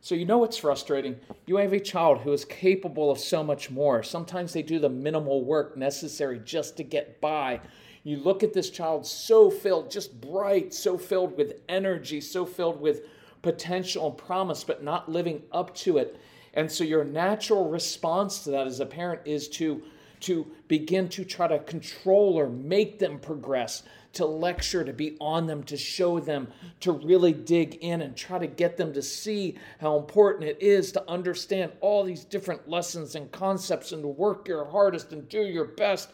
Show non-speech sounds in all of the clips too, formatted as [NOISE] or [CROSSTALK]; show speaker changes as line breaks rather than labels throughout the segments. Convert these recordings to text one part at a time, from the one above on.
So, you know it's frustrating? You have a child who is capable of so much more. Sometimes they do the minimal work necessary just to get by. You look at this child so filled, just bright, so filled with energy, so filled with potential and promise, but not living up to it. And so, your natural response to that as a parent is to, to begin to try to control or make them progress, to lecture, to be on them, to show them, to really dig in and try to get them to see how important it is to understand all these different lessons and concepts and to work your hardest and do your best.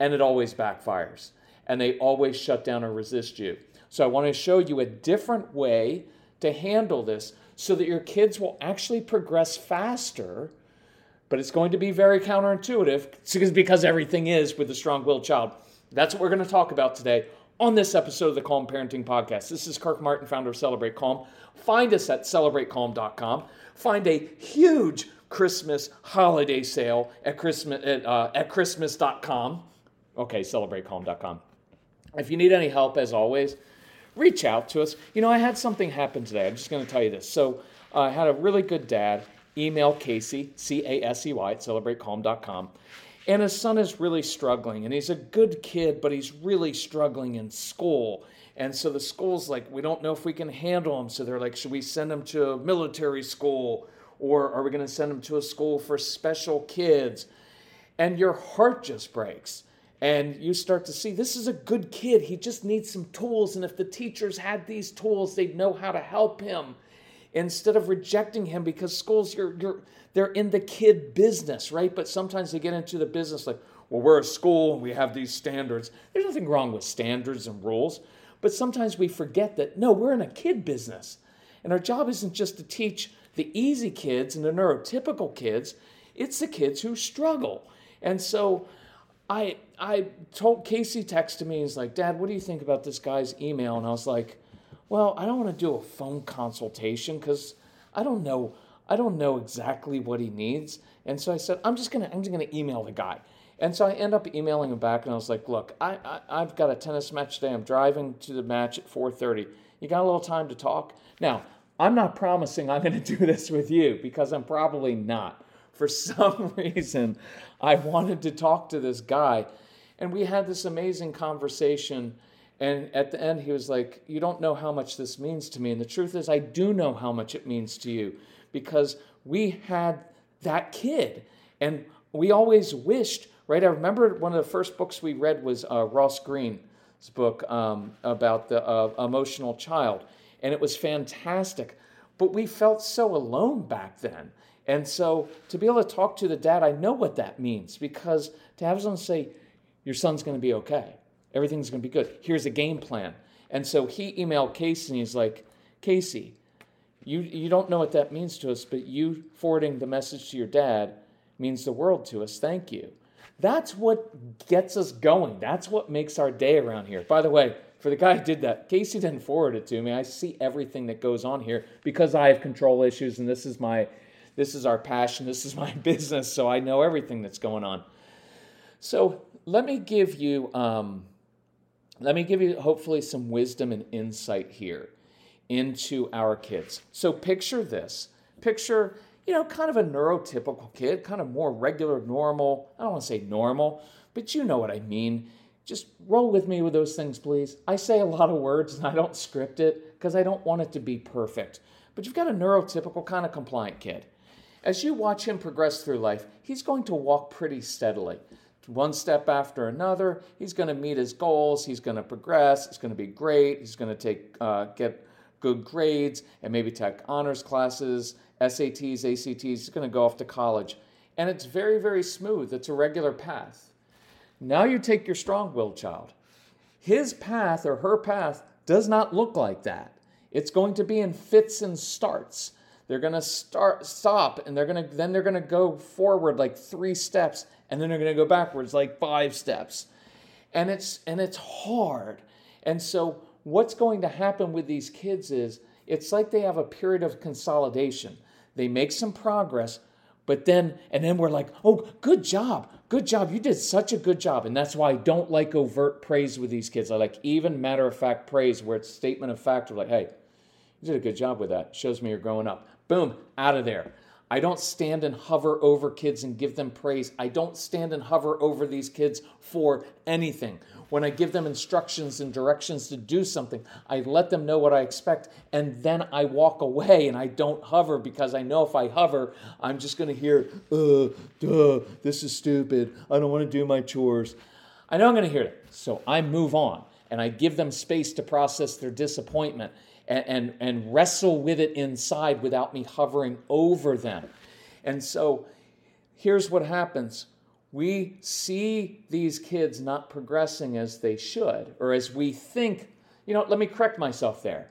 And it always backfires. And they always shut down or resist you. So I want to show you a different way to handle this so that your kids will actually progress faster. But it's going to be very counterintuitive because everything is with a strong willed child. That's what we're going to talk about today on this episode of the Calm Parenting Podcast. This is Kirk Martin, founder of Celebrate Calm. Find us at celebratecalm.com. Find a huge Christmas holiday sale at, Christmas, at, uh, at Christmas.com. Okay, celebratecalm.com. If you need any help, as always, reach out to us. You know, I had something happen today. I'm just going to tell you this. So uh, I had a really good dad email Casey, C A S E Y, at celebratecalm.com. And his son is really struggling, and he's a good kid, but he's really struggling in school. And so the school's like, we don't know if we can handle him. So they're like, should we send him to a military school? Or are we going to send him to a school for special kids? And your heart just breaks. And you start to see this is a good kid. He just needs some tools. And if the teachers had these tools, they'd know how to help him instead of rejecting him because schools, you're, you're, they're in the kid business, right? But sometimes they get into the business like, well, we're a school and we have these standards. There's nothing wrong with standards and rules, but sometimes we forget that no, we're in a kid business. And our job isn't just to teach the easy kids and the neurotypical kids, it's the kids who struggle. And so I I told Casey texted me, he's like, Dad, what do you think about this guy's email? And I was like, Well, I don't want to do a phone consultation because I don't know I don't know exactly what he needs. And so I said, I'm just gonna I'm just gonna email the guy. And so I end up emailing him back, and I was like, "Look, I, I have got a tennis match today. I'm driving to the match at 4:30. You got a little time to talk?" Now, I'm not promising I'm going [LAUGHS] to do this with you because I'm probably not. For [LAUGHS] some reason, I wanted to talk to this guy, and we had this amazing conversation. And at the end, he was like, You don't know how much this means to me. And the truth is, I do know how much it means to you because we had that kid. And we always wished, right? I remember one of the first books we read was uh, Ross Greene's book um, about the uh, emotional child. And it was fantastic. But we felt so alone back then. And so to be able to talk to the dad, I know what that means because to have someone say, Your son's going to be okay, everything's going to be good, here's a game plan. And so he emailed Casey and he's like, Casey, you, you don't know what that means to us, but you forwarding the message to your dad means the world to us. Thank you. That's what gets us going. That's what makes our day around here. By the way, for the guy who did that, Casey didn't forward it to me. I see everything that goes on here because I have control issues and this is my this is our passion, this is my [LAUGHS] business, so I know everything that's going on. So let me give you um, let me give you hopefully some wisdom and insight here into our kids. So picture this. Picture, you know, kind of a neurotypical kid, kind of more regular, normal. I don't want to say normal, but you know what I mean. Just roll with me with those things, please. I say a lot of words and I don't script it because I don't want it to be perfect. But you've got a neurotypical kind of compliant kid. As you watch him progress through life, he's going to walk pretty steadily. One step after another, he's going to meet his goals. He's going to progress. It's going to be great. He's going to take uh, get good grades and maybe take honors classes, SATs, ACTs. He's going to go off to college. And it's very, very smooth. It's a regular path. Now you take your strong willed child. His path or her path does not look like that. It's going to be in fits and starts. They're going to start stop and they're going to then they're going to go forward like 3 steps and then they're going to go backwards like 5 steps. And it's and it's hard. And so what's going to happen with these kids is it's like they have a period of consolidation. They make some progress, but then, and then we're like, oh, good job, good job. You did such a good job. And that's why I don't like overt praise with these kids. I like even matter of fact praise where it's statement of fact. We're like, hey, You did a good job with that. Shows me you're growing up. Boom, out of there. I don't stand and hover over kids and give them praise. I don't stand and hover over these kids for anything. When I give them instructions and directions to do something, I let them know what I expect and then I walk away and I don't hover because I know if I hover, I'm just going to hear, uh, duh, this is stupid. I don't want to do my chores. I know I'm going to hear it. So I move on and I give them space to process their disappointment and, and, and wrestle with it inside without me hovering over them. And so here's what happens we see these kids not progressing as they should, or as we think. You know, let me correct myself there.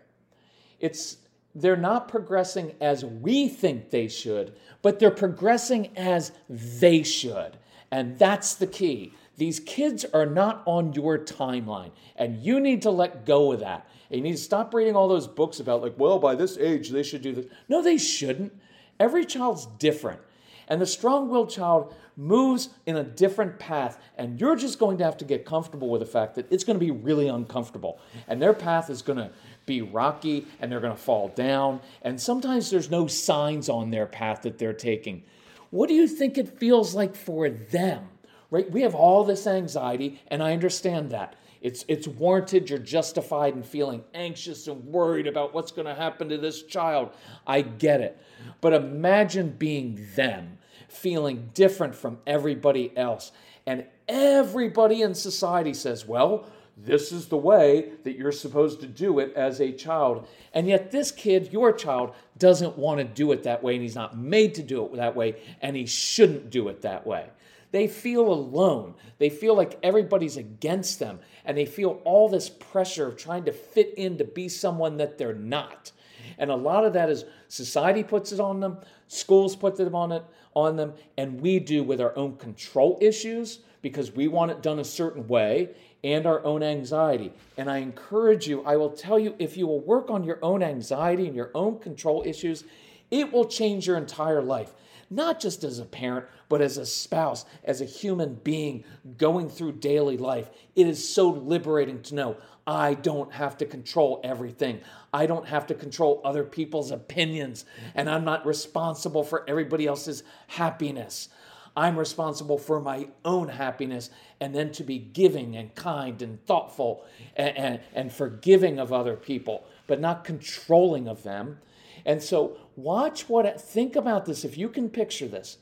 It's they're not progressing as we think they should, but they're progressing as they should. And that's the key. These kids are not on your timeline, and you need to let go of that. And you need to stop reading all those books about, like, well, by this age, they should do this. No, they shouldn't. Every child's different. And the strong willed child moves in a different path, and you're just going to have to get comfortable with the fact that it's going to be really uncomfortable. And their path is going to be rocky, and they're going to fall down. And sometimes there's no signs on their path that they're taking. What do you think it feels like for them? right? We have all this anxiety, and I understand that. It's, it's warranted. You're justified in feeling anxious and worried about what's going to happen to this child. I get it. But imagine being them, feeling different from everybody else. And everybody in society says, well, this is the way that you're supposed to do it as a child. And yet, this kid, your child, doesn't want to do it that way, and he's not made to do it that way, and he shouldn't do it that way. They feel alone. They feel like everybody's against them, and they feel all this pressure of trying to fit in to be someone that they're not. And a lot of that is society puts it on them, schools put it on it on them, and we do with our own control issues because we want it done a certain way and our own anxiety. And I encourage you, I will tell you, if you will work on your own anxiety and your own control issues, it will change your entire life not just as a parent, but as a spouse, as a human being going through daily life. It is so liberating to know I don't have to control everything. I don't have to control other people's opinions, and I'm not responsible for everybody else's happiness. I'm responsible for my own happiness and then to be giving and kind and thoughtful and, and, and forgiving of other people, but not controlling of them. And so watch what, think about this. If you can picture this,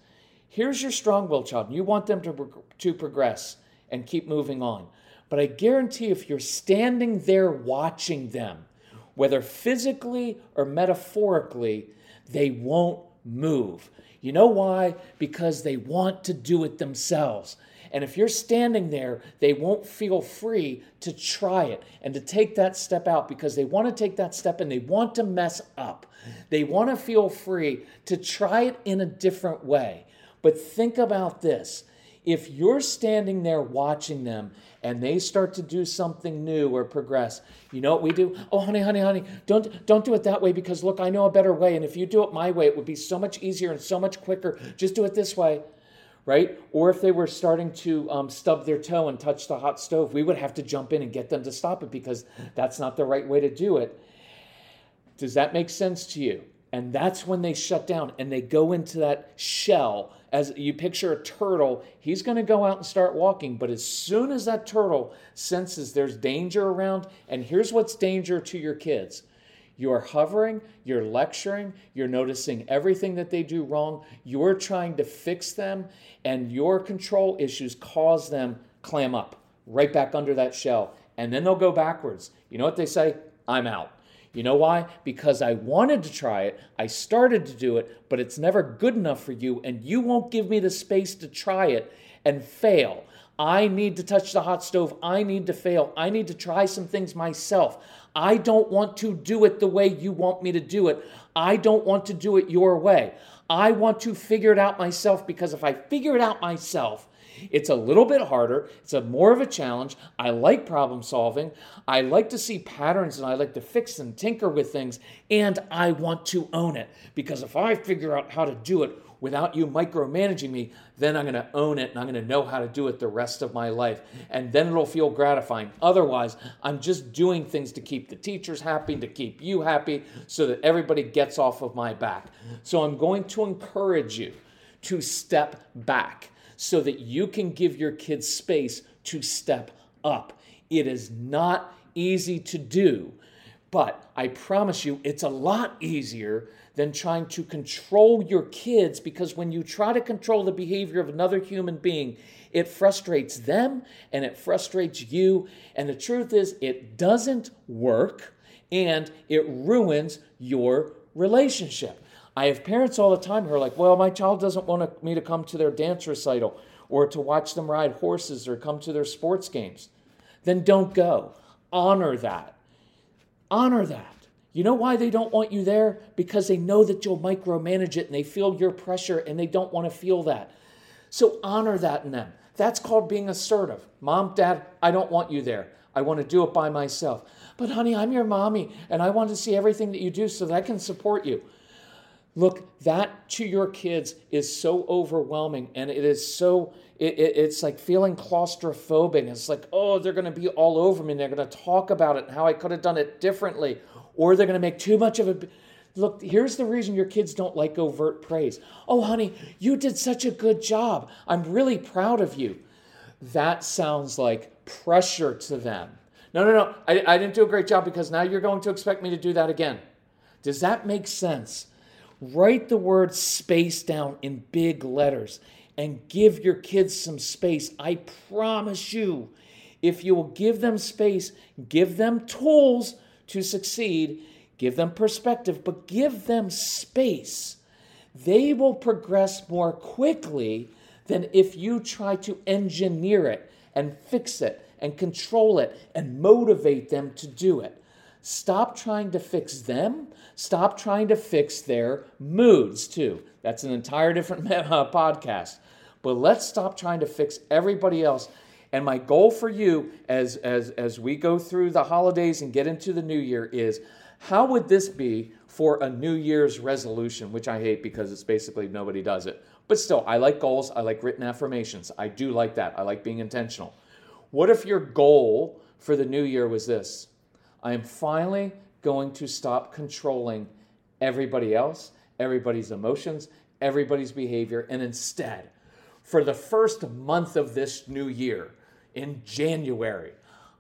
here's your strong willed child. You want them to, to progress and keep moving on. But I guarantee if you're standing there watching them, whether physically or metaphorically, they won't move. You know why? Because they want to do it themselves. And if you're standing there, they won't feel free to try it and to take that step out because they want to take that step and they want to mess up. They want to feel free to try it in a different way. But think about this if you're standing there watching them and they start to do something new or progress you know what we do oh honey honey honey don't don't do it that way because look i know a better way and if you do it my way it would be so much easier and so much quicker just do it this way right? Or if they were starting to um, stub their toe and touch the hot stove, we would have to jump in and get them to stop it because that's not the right way to do it. Does that make sense to you? And that's when they shut down and they go into that shell. As you picture a turtle, he's going to go out and start walking. But as soon as that turtle senses there's danger around, and here's what's danger to your kids you're hovering, you're lecturing, you're noticing everything that they do wrong, you're trying to fix them, and your control issues cause them clam up right back under that shell. And then they'll go backwards. You know what they say? I'm out. You know why? Because I wanted to try it, I started to do it, but it's never good enough for you, and you won't give me the space to try it and fail. I need to touch the hot stove. I need to fail. I need to try some things myself. I don't want to do it the way you want me to do it. I don't want to do it your way. I want to figure it out myself because if I figure it out myself, It's a little bit harder. It's a more of a challenge. I like problem solving. I like to see patterns and I like to fix and tinker with things. And I want to own it because if I figure out how to do it without you micromanaging me, then I'm going to own it and I'm going to know how to do it the rest of my life. And then it'll feel gratifying. Otherwise, I'm just doing things to keep the teachers happy, to keep you happy, so that everybody gets off of my back. So I'm going to encourage you to step back so that you can give your kids space to step up. It is not easy to do, but I promise you, it's a lot easier than trying to control your kids because when you try to control the behavior of another human being, it frustrates them and it frustrates you. And the truth is, it doesn't work and it ruins your relationship. I have parents all the time who are like, well, my child doesn't want me to come to their dance recital or to watch them ride horses or come to their sports games. Then don't go. Honor that. Honor that. You know why they don't want you there? Because they know that you'll micromanage it and they feel your pressure and they don't want to feel that. So honor that in them. That's called being assertive. Mom, dad, I don't want you there. I want to do it by myself. But honey, I'm your mommy and I want to see everything that you do so that I can support you. Look, that to your kids is so overwhelming and it is so, it, it, it's like feeling claustrophobic. It's like, oh, they're going to be all over me and they're going to talk about it and how I could have done it differently. Or they're going to make too much of a. Look, here's the reason your kids don't like overt praise. Oh, honey, you did such a good job. I'm really proud of you. That sounds like pressure to them. No, no, no. I, I didn't do a great job because now you're going to expect me to do that again. Does that make sense? Write the word space down in big letters and give your kids some space. I promise you, if you will give them space, give them tools to succeed, give them perspective, but give them space. They will progress more quickly than if you try to engineer it and fix it and control it and motivate them to do it. Stop trying to fix them. Stop trying to fix their moods, too. That's an entire different [LAUGHS] podcast. But let's stop trying to fix everybody else. And my goal for you as, as, as we go through the holidays and get into the new year is how would this be for a New Year's resolution, which I hate because it's basically nobody does it. But still, I like goals. I like written affirmations. I do like that. I like being intentional. What if your goal for the new year was this? I am finally going to stop controlling everybody else, everybody's emotions, everybody's behavior, and instead, for the first month of this new year, in January,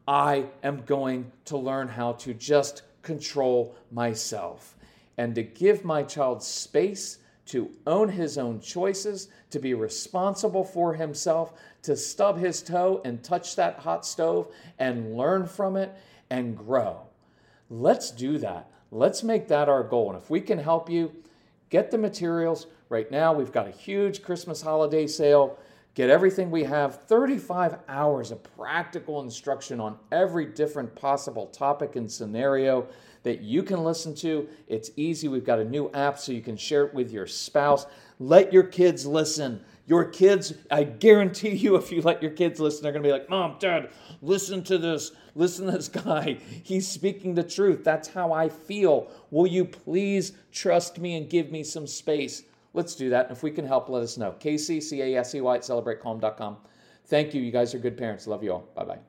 I am going to learn how to just control myself and to give my child space to own his own choices, to be responsible for himself, to stub his toe and touch that hot stove and learn from it and grow. Let's do that. Let's make that our goal. And if we can help you, get the materials. Right now, we've got a huge Christmas holiday sale. Get everything we have 35 hours of practical instruction on every different possible topic and scenario that you can listen to. It's easy. We've got a new app so you can share it with your spouse. Let your kids listen. Your kids, I guarantee you, if you let your kids listen, they're going to be like, Mom, Dad, listen to this. Listen to this [LAUGHS] guy. He's speaking the truth. That's how I feel. Will you please trust me and give me some space? Let's do that. And if we can help, let us know. Casey, C A S E Y at celebratecalm.com. Thank you. You guys are good parents. Love you all. Bye bye.